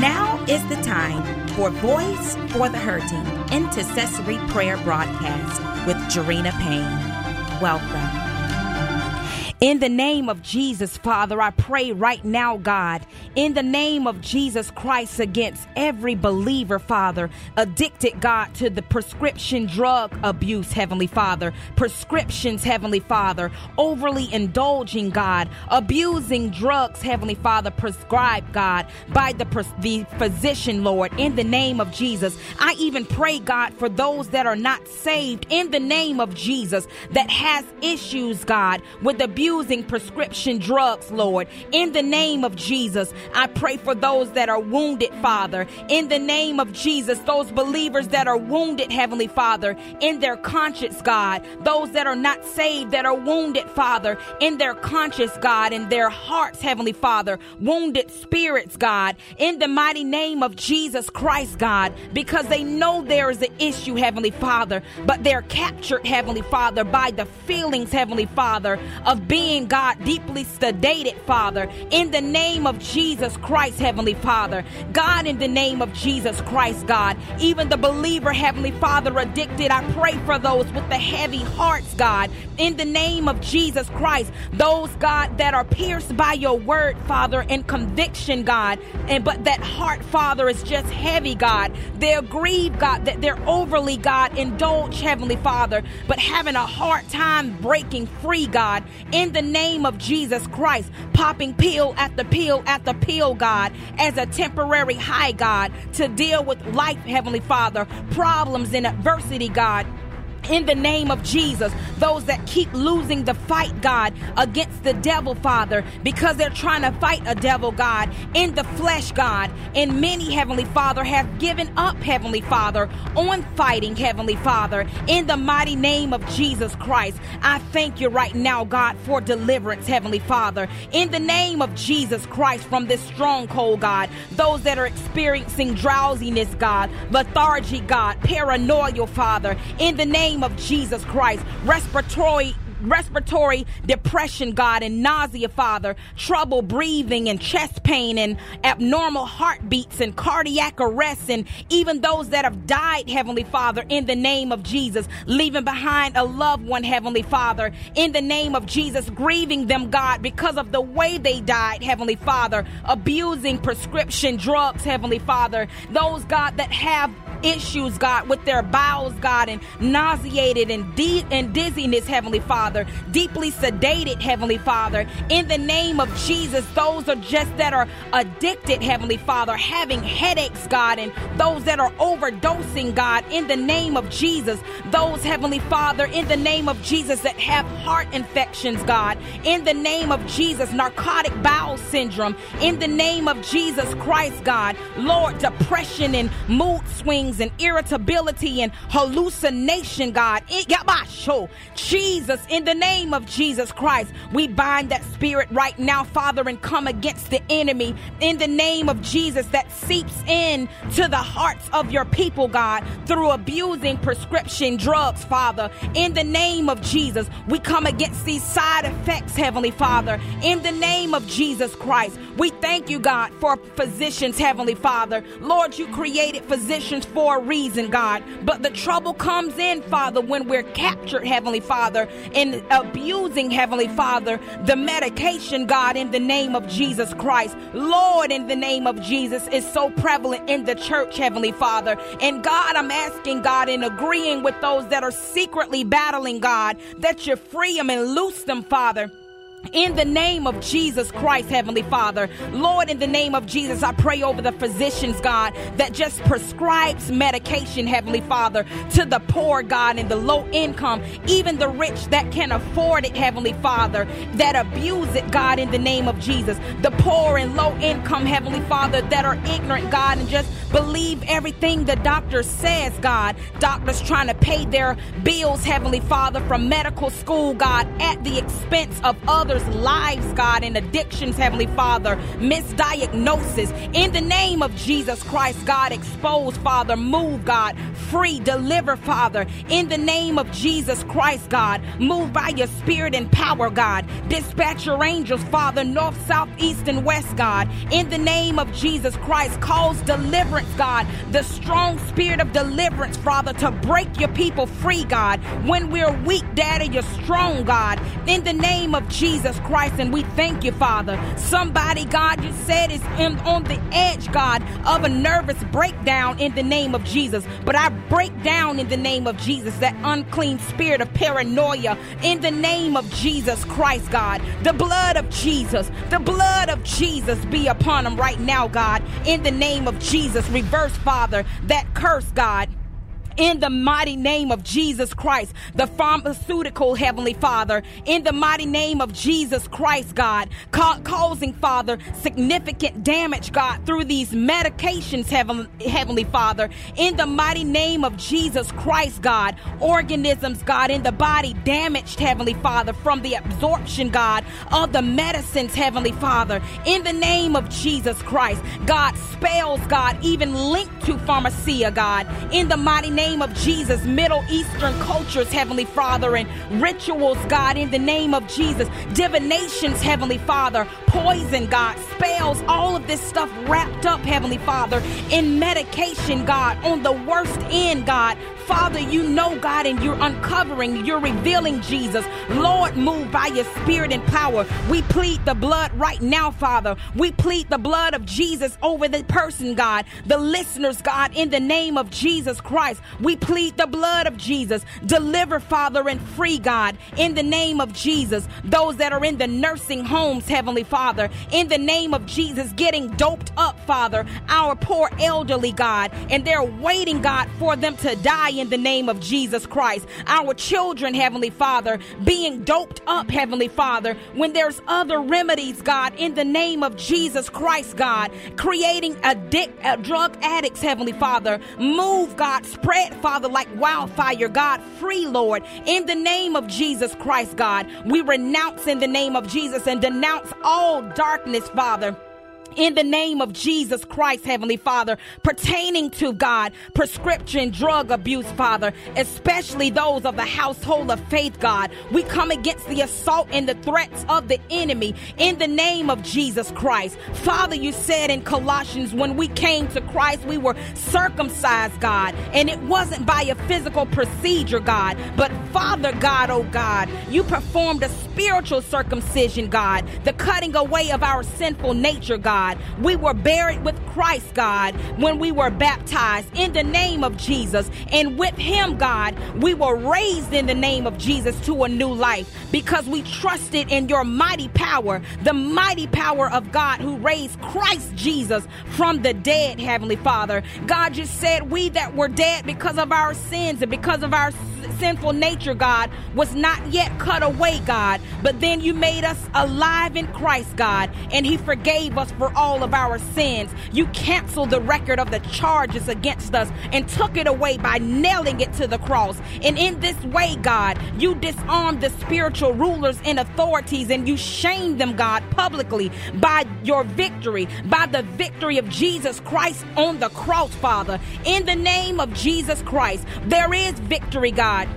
Now is the time for Voice for the Hurting Intercessory Prayer Broadcast with Jarena Payne. Welcome. In the name of Jesus, Father, I pray right now, God, in the name of Jesus Christ, against every believer, Father, addicted, God, to the prescription drug abuse, Heavenly Father, prescriptions, Heavenly Father, overly indulging, God, abusing drugs, Heavenly Father, prescribed, God, by the, the physician, Lord, in the name of Jesus. I even pray, God, for those that are not saved, in the name of Jesus, that has issues, God, with abuse abusing prescription drugs, Lord. In the name of Jesus, I pray for those that are wounded, Father. In the name of Jesus, those believers that are wounded, Heavenly Father, in their conscience, God. Those that are not saved, that are wounded, Father, in their conscience, God, in their hearts, Heavenly Father. Wounded spirits, God. In the mighty name of Jesus Christ, God, because they know there is an issue, Heavenly Father, but they're captured, Heavenly Father, by the feelings, Heavenly Father, of being being, God, deeply sedated, Father, in the name of Jesus Christ, Heavenly Father. God, in the name of Jesus Christ, God, even the believer, Heavenly Father, addicted, I pray for those with the heavy hearts, God, in the name of Jesus Christ. Those, God, that are pierced by your word, Father, and conviction, God, and but that heart, Father, is just heavy, God. They're grieved, God, that they're overly, God, indulged, Heavenly Father, but having a hard time breaking free, God, in in the name of Jesus Christ, popping pill after pill after pill, God, as a temporary high, God, to deal with life, Heavenly Father, problems and adversity, God in the name of Jesus. Those that keep losing the fight, God, against the devil, Father, because they're trying to fight a devil, God, in the flesh, God. And many, Heavenly Father, have given up, Heavenly Father, on fighting, Heavenly Father, in the mighty name of Jesus Christ. I thank you right now, God, for deliverance, Heavenly Father, in the name of Jesus Christ from this stronghold, God. Those that are experiencing drowsiness, God, lethargy, God, paranoia, Father, in the name name of Jesus Christ. Respiratory respiratory depression, God, and nausea, Father, trouble breathing and chest pain and abnormal heartbeats and cardiac arrest, and even those that have died, Heavenly Father, in the name of Jesus, leaving behind a loved one, Heavenly Father, in the name of Jesus, grieving them, God, because of the way they died, Heavenly Father, abusing prescription drugs, Heavenly Father, those, God, that have issues, God, with their bowels, God, and nauseated and, de- and dizziness, Heavenly Father, deeply sedated, Heavenly Father. In the name of Jesus, those are just that are addicted, Heavenly Father, having headaches, God, and those that are overdosing, God, in the name of Jesus. Those, Heavenly Father, in the name of Jesus, that have heart infections, God, in the name of Jesus, narcotic bowel syndrome, in the name of Jesus Christ, God, Lord, depression and mood swings and irritability and hallucination, God. Eh, Jesus, in the name of Jesus Christ, we bind that spirit right now, Father, and come against the enemy in the name of Jesus that seeps in to the hearts of your people, God, through abusing prescription drugs, Father. In the name of Jesus, we come against these side effects, Heavenly Father. In the name of Jesus Christ, we thank you, God, for physicians, Heavenly Father. Lord, you created physicians for a reason, God. But the trouble comes in, Father, when we're captured, Heavenly Father, and abusing, Heavenly Father, the medication, God, in the name of Jesus Christ. Lord, in the name of Jesus, is so prevalent in the church, Heavenly Father. And God, I'm asking, God, in agreeing with those that are secretly battling, God, that you free them and loose them, Father. In the name of Jesus Christ, Heavenly Father, Lord, in the name of Jesus, I pray over the physicians, God, that just prescribes medication, Heavenly Father, to the poor, God, and the low income, even the rich that can afford it, Heavenly Father, that abuse it, God, in the name of Jesus. The poor and low income, Heavenly Father, that are ignorant, God, and just believe everything the doctor says, God. Doctors trying to pay their bills, Heavenly Father, from medical school, God, at the expense of others others' lives, God, in addictions, Heavenly Father, misdiagnosis. In the name of Jesus Christ, God, expose, Father, move, God, free, deliver, Father. In the name of Jesus Christ, God, move by your spirit and power, God. Dispatch your angels, Father, north, south, east, and west, God. In the name of Jesus Christ, cause deliverance, God. The strong spirit of deliverance, Father, to break your people free, God. When we're weak, Daddy, you're strong, God. In the name of Jesus Christ, and we thank you, Father. Somebody, God, you said is on the edge, God, of a nervous breakdown in the name of Jesus. But I break down in the name of Jesus that unclean spirit of paranoia in the name of Jesus Christ, God. The blood of Jesus, the blood of Jesus be upon them right now, God. In the name of Jesus, reverse, Father, that curse, God in the mighty name of Jesus Christ, the pharmaceutical Heavenly Father, in the mighty name of Jesus Christ, God, ca- causing, Father, significant damage, God, through these medications, Heaven- Heavenly Father, in the mighty name of Jesus Christ, God, organisms, God, in the body damaged, Heavenly Father, from the absorption, God, of the medicines, Heavenly Father, in the name of Jesus Christ, God, spells, God, even linked to pharmakeia, God, in the mighty name name of Jesus, Middle Eastern cultures, Heavenly Father, and rituals, God, in the name of Jesus, divinations, Heavenly Father, poison, God, spells, all of this stuff wrapped up, Heavenly Father, in medication, God, on the worst end, God, Father, you know, God, and you're uncovering, you're revealing Jesus. Lord, move by your spirit and power. We plead the blood right now, Father. We plead the blood of Jesus over the person, God, the listeners, God, in the name of Jesus Christ. We plead the blood of Jesus. Deliver, Father, and free, God, in the name of Jesus. Those that are in the nursing homes, Heavenly Father, in the name of Jesus, getting doped up, Father, our poor elderly, God, and they're waiting, God, for them to die in the name of Jesus Christ. Our children, Heavenly Father, being doped up, Heavenly Father, when there's other remedies, God, in the name of Jesus Christ, God, creating addict, uh, drug addicts, Heavenly Father. Move, God, spread, Father, like wildfire, God, free, Lord, in the name of Jesus Christ, God. We renounce in the name of Jesus and denounce all darkness, Father in the name of Jesus Christ, Heavenly Father, pertaining to God, prescription drug abuse, Father, especially those of the household of faith, God. We come against the assault and the threats of the enemy in the name of Jesus Christ. Father, you said in Colossians, when we came to Christ, we were circumcised, God, and it wasn't by a physical procedure, God, but Father God, oh God, you performed a spiritual circumcision, God, the cutting away of our sinful nature, God. God. We were buried with Christ, God, when we were baptized in the name of Jesus. And with Him, God, we were raised in the name of Jesus to a new life because we trusted in your mighty power, the mighty power of God who raised Christ Jesus from the dead, Heavenly Father. God just said, We that were dead because of our sins and because of our sinful nature, God, was not yet cut away, God. But then you made us alive in Christ, God, and He forgave us for all of our sins. You canceled the record of the charges against us and took it away by nailing it to the cross. And in this way, God, you disarmed the spiritual rulers and authorities and you shamed them, God, publicly by your victory, by the victory of Jesus Christ on the cross, Father. In the name of Jesus Christ, there is victory, God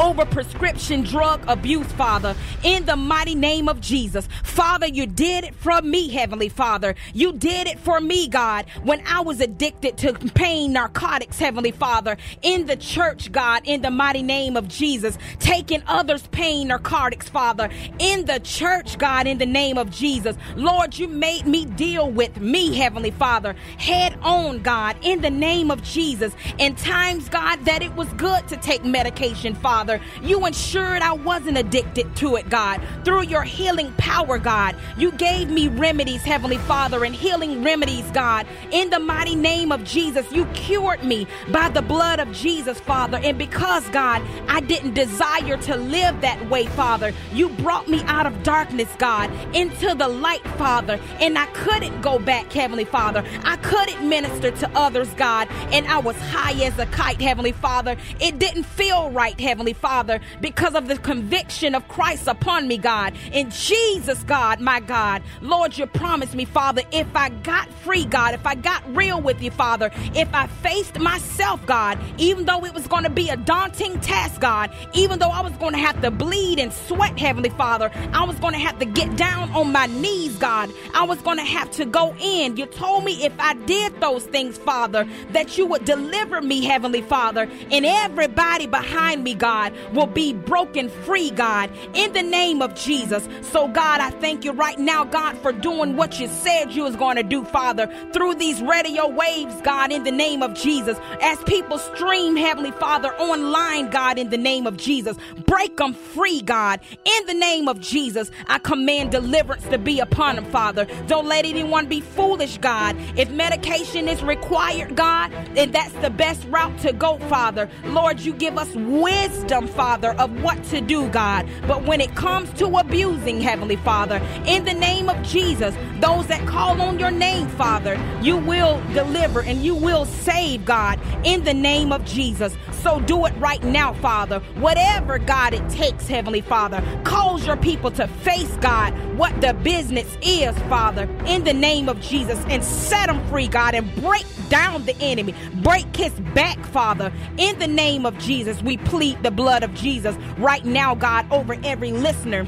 over prescription drug abuse, Father, in the mighty name of Jesus. Father, you did it for me, Heavenly Father. You did it for me, God, when I was addicted to pain narcotics, Heavenly Father, in the church, God, in the mighty name of Jesus, taking others' pain narcotics, Father, in the church, God, in the name of Jesus. Lord, you made me deal with me, Heavenly Father, head on, God, in the name of Jesus. In times, God, that it was good to take medication, Father. Father. You ensured I wasn't addicted to it, God. Through your healing power, God, you gave me remedies, Heavenly Father, and healing remedies, God. In the mighty name of Jesus, you cured me by the blood of Jesus, Father. And because, God, I didn't desire to live that way, Father, you brought me out of darkness, God, into the light, Father. And I couldn't go back, Heavenly Father. I couldn't minister to others, God. And I was high as a kite, Heavenly Father. It didn't feel right, Heavenly Father, because of the conviction of Christ upon me, God. In Jesus, God, my God. Lord, you promised me, Father, if I got free, God, if I got real with you, Father, if I faced myself, God, even though it was going to be a daunting task, God, even though I was going to have to bleed and sweat, Heavenly Father, I was going to have to get down on my knees, God. I was going to have to go in. You told me if I did those things, Father, that you would deliver me, Heavenly Father, and everybody behind me, God, will be broken free, God, in the name of Jesus. So, God, I thank you right now, God, for doing what you said you was going to do, Father, through these radio waves, God, in the name of Jesus. As people stream, Heavenly Father, online, God, in the name of Jesus, break them free, God, in the name of Jesus. I command deliverance to be upon them, Father. Don't let anyone be foolish, God. If medication is required, God, then that's the best route to go, Father. Lord, you give us wisdom, Father, of what to do, God. But when it comes to abusing, Heavenly Father, in the name of Jesus, those that call on your name, Father, you will deliver and you will save, God, in the name of Jesus. So do it right now, Father. Whatever, God, it takes, Heavenly Father. Cause your people to face, God, what the business is, Father, in the name of Jesus, and set them free, God, and break down the enemy. Break his back, Father. In the name of Jesus, we plead the blood of Jesus right now, God, over every listener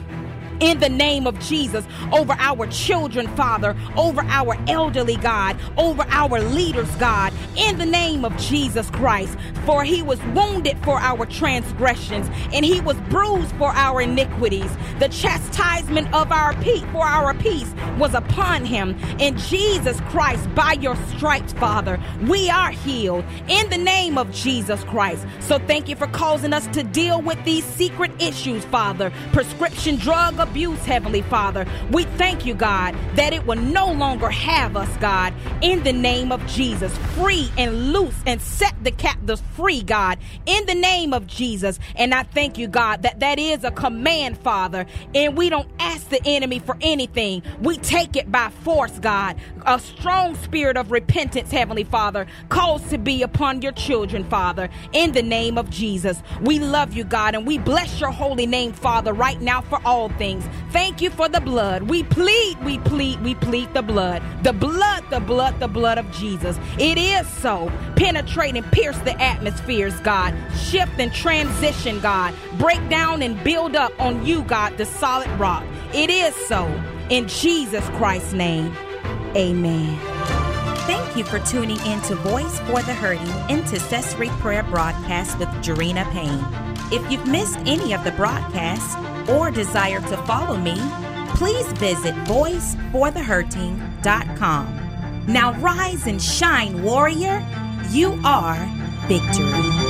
in the name of Jesus over our children, Father, over our elderly, God, over our leaders, God, in the name of Jesus Christ. For he was wounded for our transgressions, and he was bruised for our iniquities. The chastisement of our peace for our peace was upon him. In Jesus Christ, by your stripes, Father, we are healed in the name of Jesus Christ. So thank you for causing us to deal with these secret issues, Father. Prescription drug abuse abuse, Heavenly Father. We thank you, God, that it will no longer have us, God, in the name of Jesus. Free and loose and set the captives free, God, in the name of Jesus. And I thank you, God, that that is a command, Father. And we don't ask the enemy for anything, we take it by force, God. A strong spirit of repentance, Heavenly Father, calls to be upon your children, Father, in the name of Jesus. We love you, God, and we bless your holy name, Father, right now for all things. Thank you for the blood. We plead, we plead, we plead the blood. The blood, the blood, the blood of Jesus. It is so. Penetrate and pierce the atmospheres, God. Shift and transition, God. Break down and build up on you, God, the solid rock. It is so. In Jesus Christ's name, amen. Thank you for tuning in to Voice for the Hurting Intercessory Prayer Broadcast with Jarena Payne. If you've missed any of the broadcasts, or desire to follow me, please visit voiceforthehurting.com. Now rise and shine, warrior. You are victory.